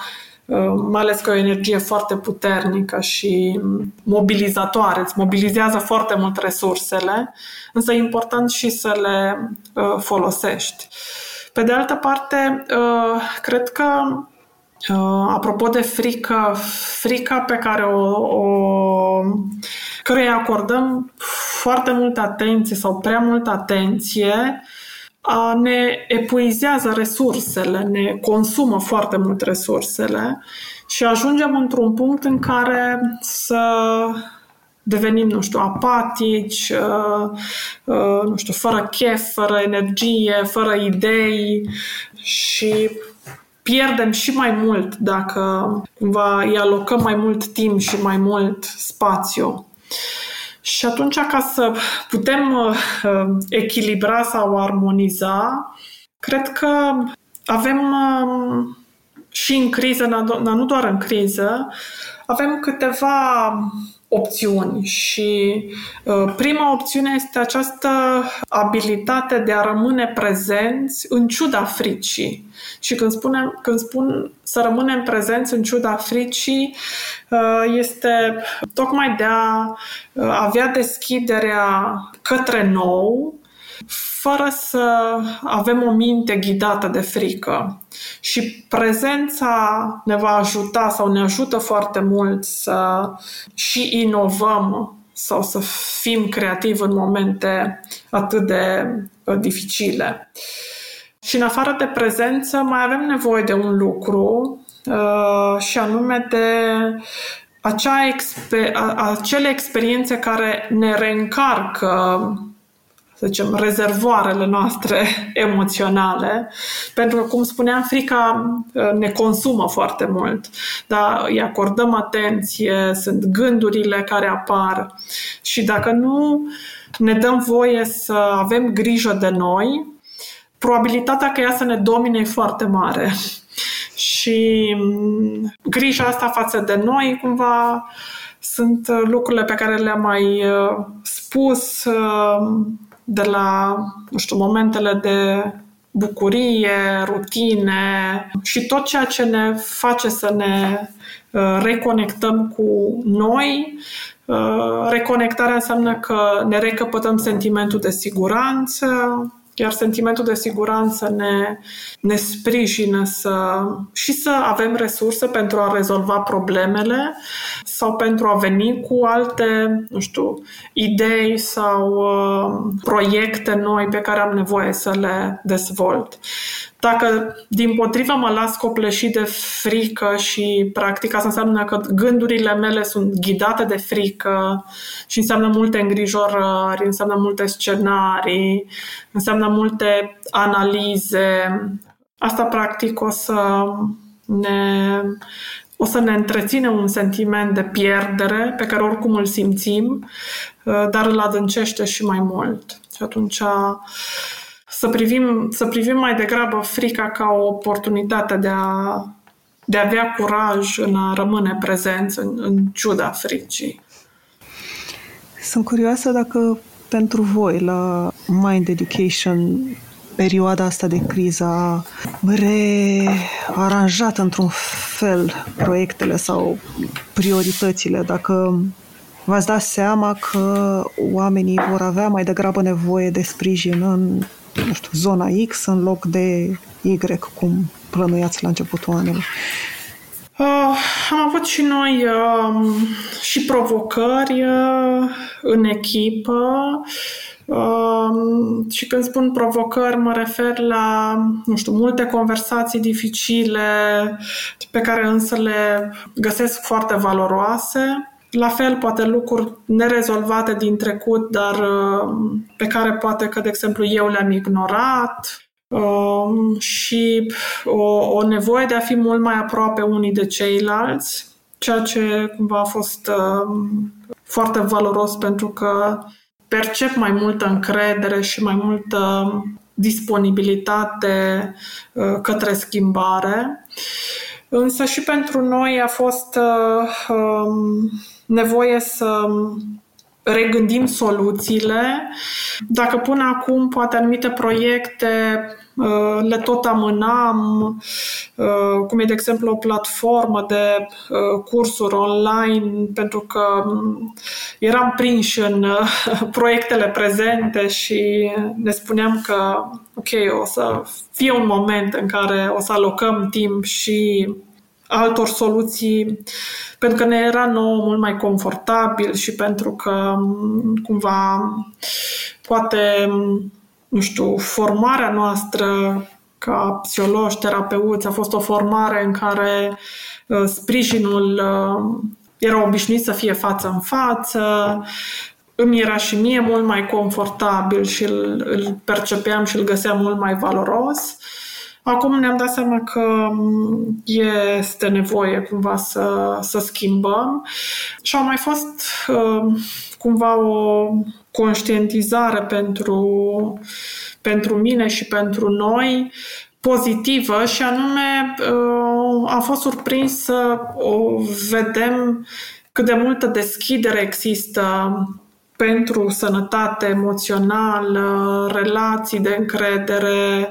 Speaker 2: mai ales că e o energie foarte puternică și mobilizatoare, îți mobilizează foarte mult resursele, însă e important și să le folosești. Pe de altă parte, cred că apropo de frică, frica pe care o, o care acordăm foarte multă atenție sau prea multă atenție, ne epuizează resursele, ne consumă foarte mult resursele și ajungem într-un punct în care să devenim, nu știu, apatici, nu știu, fără chef, fără energie, fără idei și pierdem și mai mult dacă cumva îi alocăm mai mult timp și mai mult spațiu. Și atunci, ca să putem uh, echilibra sau armoniza, cred că avem uh, și în criză, dar nu doar în criză, avem câteva opțiuni și uh, prima opțiune este această abilitate de a rămâne prezenți în ciuda fricii. Și când, spunem, când spun să rămânem prezenți în ciuda fricii, uh, este tocmai de a uh, avea deschiderea către nou, fără să avem o minte ghidată de frică. Și prezența ne va ajuta sau ne ajută foarte mult să și inovăm sau să fim creativi în momente atât de uh, dificile. Și în afară de prezență mai avem nevoie de un lucru uh, și anume de acea exper- acele experiențe care ne reîncarcă să zicem, rezervoarele noastre emoționale, pentru că, cum spuneam, frica uh, ne consumă foarte mult, dar îi acordăm atenție, sunt gândurile care apar. Și dacă nu ne dăm voie să avem grijă de noi, probabilitatea că ea să ne domine e foarte mare. Și mm, grija asta față de noi, cumva, sunt lucrurile pe care le-am mai uh, spus uh, de la, nu știu, momentele de bucurie, rutine și tot ceea ce ne face să ne uh, reconectăm cu noi. Uh, reconectarea înseamnă că ne recăpătăm sentimentul de siguranță, iar sentimentul de siguranță ne, ne sprijină să, și să avem resurse pentru a rezolva problemele sau pentru a veni cu alte, nu știu, idei sau uh, proiecte noi pe care am nevoie să le dezvolt. Dacă din potrivă mă las copleșit de frică și practic asta înseamnă că gândurile mele sunt ghidate de frică și înseamnă multe îngrijorări, înseamnă multe scenarii, înseamnă multe analize, asta practic o să ne o să ne întreține un sentiment de pierdere pe care oricum îl simțim, dar îl adâncește și mai mult. Și atunci să privim, să privim mai degrabă frica ca o oportunitate de a, de a avea curaj în a rămâne prezenți în, în ciuda fricii.
Speaker 1: Sunt curioasă dacă pentru voi la Mind Education perioada asta de criză a rearanjat într-un fel proiectele sau prioritățile, dacă v-ați dat seama că oamenii vor avea mai degrabă nevoie de sprijin în nu știu, zona X în loc de Y, cum plănuiați la începutul anului?
Speaker 2: Uh, am avut și noi uh, și provocări uh, în echipă uh, și când spun provocări mă refer la, nu știu, multe conversații dificile pe care însă le găsesc foarte valoroase la fel, poate lucruri nerezolvate din trecut, dar uh, pe care poate că, de exemplu, eu le-am ignorat um, și o, o nevoie de a fi mult mai aproape unii de ceilalți, ceea ce cumva a fost um, foarte valoros pentru că percep mai multă încredere și mai multă disponibilitate uh, către schimbare. Însă și pentru noi a fost uh, um, nevoie să regândim soluțiile. Dacă până acum poate anumite proiecte uh, le tot amânam, uh, cum e de exemplu o platformă de uh, cursuri online, pentru că mm, eram prinși în proiectele prezente și ne spuneam că ok, o să fie un moment în care o să alocăm timp și altor soluții, pentru că ne era nou mult mai confortabil și pentru că cumva poate, nu știu, formarea noastră ca psihologi, terapeuți, a fost o formare în care uh, sprijinul uh, era obișnuit să fie față în față, îmi era și mie mult mai confortabil și îl, îl percepeam și îl găseam mult mai valoros. Acum ne-am dat seama că este nevoie cumva să, să schimbăm. Și a mai fost uh, cumva o conștientizare pentru, pentru mine și pentru noi pozitivă și anume uh, am fost surprins să o vedem cât de multă deschidere există pentru sănătate emoțională, relații de încredere,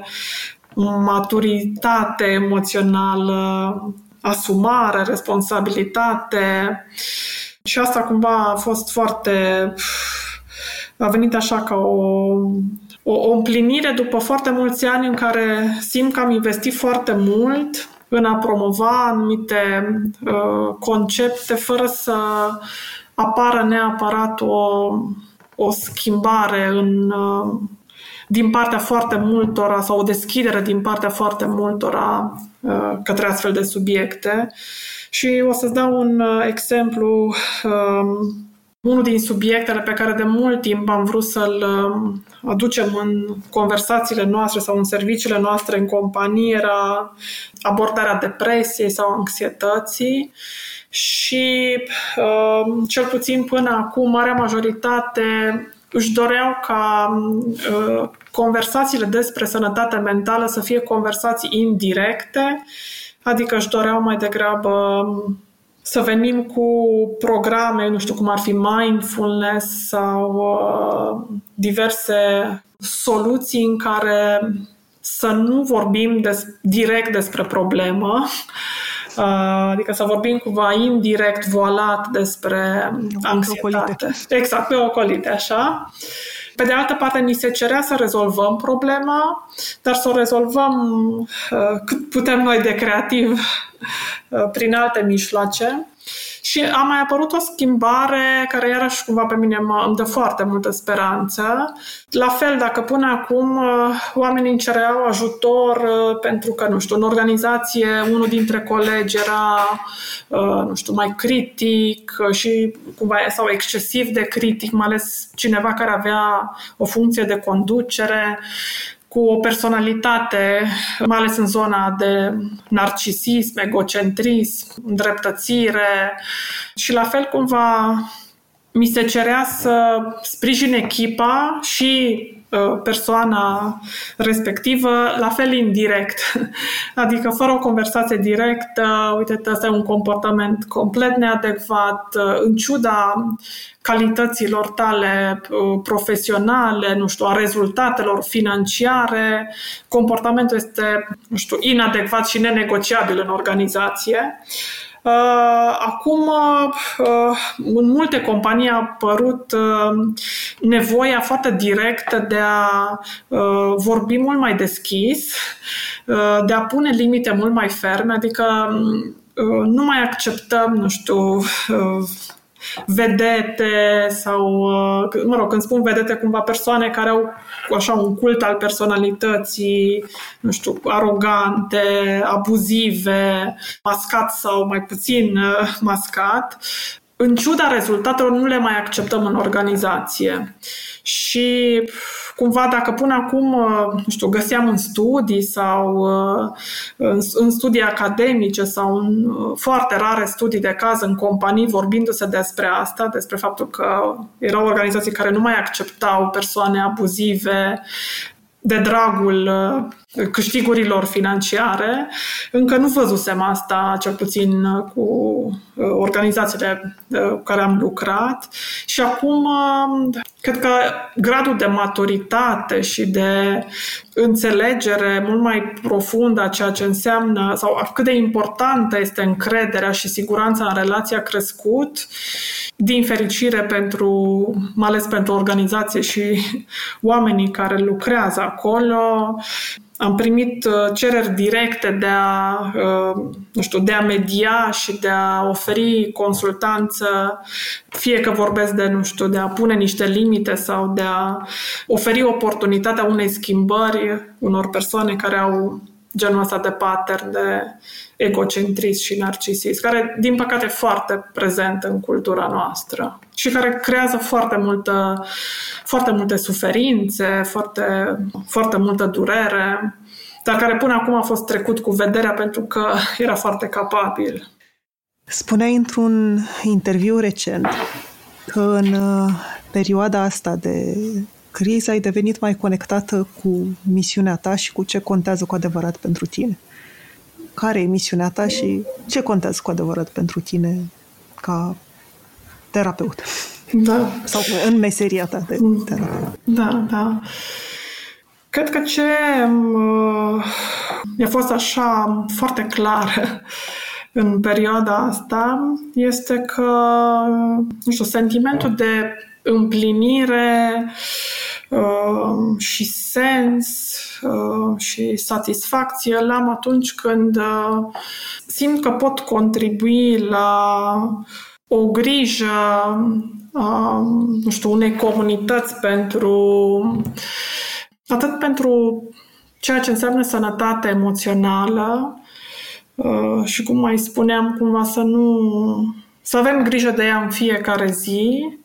Speaker 2: maturitate emoțională, asumare, responsabilitate. Și asta cumva a fost foarte... a venit așa ca o, o, o împlinire după foarte mulți ani în care simt că am investit foarte mult în a promova anumite uh, concepte fără să apară neapărat o, o schimbare în, uh, din partea foarte multora sau o deschidere din partea foarte multora uh, către astfel de subiecte. Și o să-ți dau un uh, exemplu. Um, unul din subiectele pe care de mult timp am vrut să-l um, aducem în conversațiile noastre sau în serviciile noastre în companie era abordarea depresiei sau anxietății și um, cel puțin până acum marea majoritate își doreau ca uh, conversațiile despre sănătate mentală să fie conversații indirecte, adică își doreau mai degrabă um, să venim cu programe, nu știu cum ar fi mindfulness sau uh, diverse soluții în care să nu vorbim des, direct despre problemă, uh, adică să vorbim cumva indirect, voalat despre anxietate. Ocolite. Exact, pe ocolite, așa. Pe de altă parte, ni se cerea să rezolvăm problema, dar să o rezolvăm uh, cât putem noi de creativ uh, prin alte mijloace. Și a mai apărut o schimbare care iarăși cumva pe mine mă, îmi dă foarte multă speranță. La fel, dacă până acum uh, oamenii cereau ajutor uh, pentru că, nu știu, în organizație unul dintre colegi era, uh, nu știu, mai critic și cumva sau excesiv de critic, mai ales cineva care avea o funcție de conducere, cu o personalitate, mai ales în zona de narcisism, egocentrism, îndreptățire și la fel cumva mi se cerea să sprijin echipa și Uh, persoana respectivă, la fel indirect. Adică fără o conversație directă, uite, ăsta e un comportament complet neadecvat, uh, în ciuda calităților tale uh, profesionale, nu știu, a rezultatelor financiare, comportamentul este, nu știu, inadecvat și nenegociabil în organizație. Uh, acum, uh, în multe companii a apărut uh, nevoia foarte directă de a vorbi mult mai deschis, de a pune limite mult mai ferme, adică nu mai acceptăm, nu știu, vedete sau, uh, mă rog, când spun vedete, cumva persoane care au așa un cult al personalității, nu știu, arogante, abuzive, mascat sau mai puțin uh, mascat, în ciuda rezultatelor nu le mai acceptăm în organizație. Și cumva dacă până acum, uh, nu știu, găseam în studii sau uh, în, în studii academice sau în uh, foarte rare studii de caz în companii vorbindu-se despre asta, despre faptul că erau organizații care nu mai acceptau persoane abuzive, de dragul uh, câștigurilor financiare. Încă nu văzusem asta, cel puțin uh, cu uh, organizațiile cu care am lucrat. Și acum, cred că gradul de maturitate și de înțelegere mult mai profundă a ceea ce înseamnă sau cât de importantă este încrederea și siguranța în relație a crescut din fericire pentru, mai ales pentru organizație și oamenii care lucrează acolo, am primit uh, cereri directe de a, uh, nu știu, de a media și de a oferi consultanță, fie că vorbesc de, nu știu, de a pune niște limite sau de a oferi oportunitatea unei schimbări unor persoane care au genul ăsta de pattern de egocentrism și narcisism, care, din păcate, e foarte prezent în cultura noastră și care creează foarte, multă, foarte multe suferințe, foarte, foarte multă durere, dar care până acum a fost trecut cu vederea pentru că era foarte capabil.
Speaker 1: Spuneai într-un interviu recent că în uh, perioada asta de criză ai devenit mai conectată cu misiunea ta și cu ce contează cu adevărat pentru tine care e misiunea ta și ce contează cu adevărat pentru tine ca terapeut.
Speaker 2: Da.
Speaker 1: Sau în meseria ta de mm. terapeut.
Speaker 2: Da, da. Cred că ce uh, mi-a fost așa foarte clar în perioada asta este că, nu știu, sentimentul de împlinire uh, și sens uh, și satisfacție îl am atunci când uh, simt că pot contribui la o grijă uh, nu știu, unei comunități pentru atât pentru ceea ce înseamnă sănătate emoțională uh, și cum mai spuneam, cumva să nu să avem grijă de ea în fiecare zi,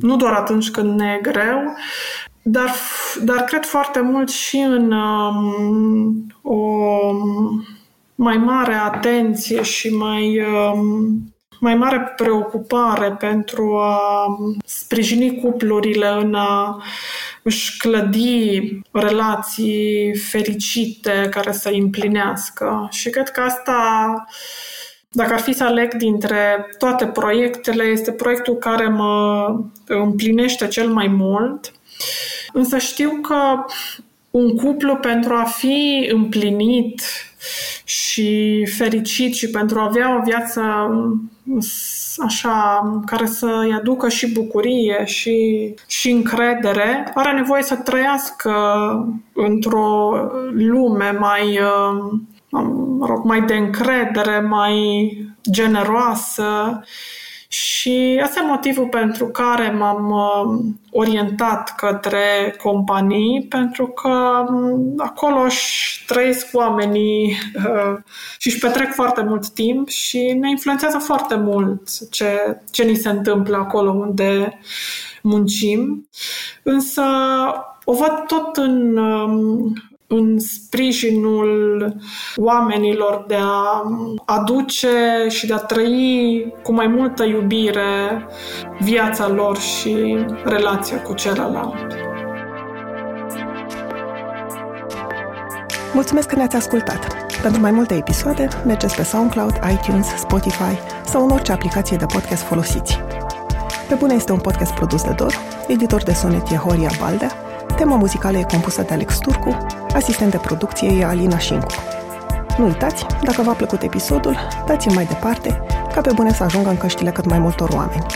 Speaker 2: nu doar atunci când ne e greu, dar, dar cred foarte mult și în um, o mai mare atenție și mai, um, mai mare preocupare pentru a sprijini cuplurile în a își clădi relații fericite care să împlinească. Și cred că asta dacă ar fi să aleg dintre toate proiectele, este proiectul care mă împlinește cel mai mult. Însă știu că un cuplu pentru a fi împlinit și fericit și pentru a avea o viață așa care să-i aducă și bucurie și, și încredere, are nevoie să trăiască într-o lume mai mă rog, mai de încredere, mai generoasă și asta e motivul pentru care m-am uh, orientat către companii, pentru că um, acolo își trăiesc oamenii uh, și își petrec foarte mult timp și ne influențează foarte mult ce, ce ni se întâmplă acolo unde muncim. Însă o văd tot în um, în sprijinul oamenilor de a aduce și de a trăi cu mai multă iubire viața lor și relația cu celălalt.
Speaker 1: Mulțumesc că ne-ați ascultat! Pentru mai multe episoade, mergeți pe SoundCloud, iTunes, Spotify sau în orice aplicație de podcast folosiți. Pe bune este un podcast produs de Dor, editor de sonet e Horia Baldea, tema muzicală e compusă de Alex Turcu, Asistent de producție e Alina Șincu. Nu uitați, dacă v-a plăcut episodul, dați-l mai departe, ca pe bune să ajungă în căștile cât mai multor oameni.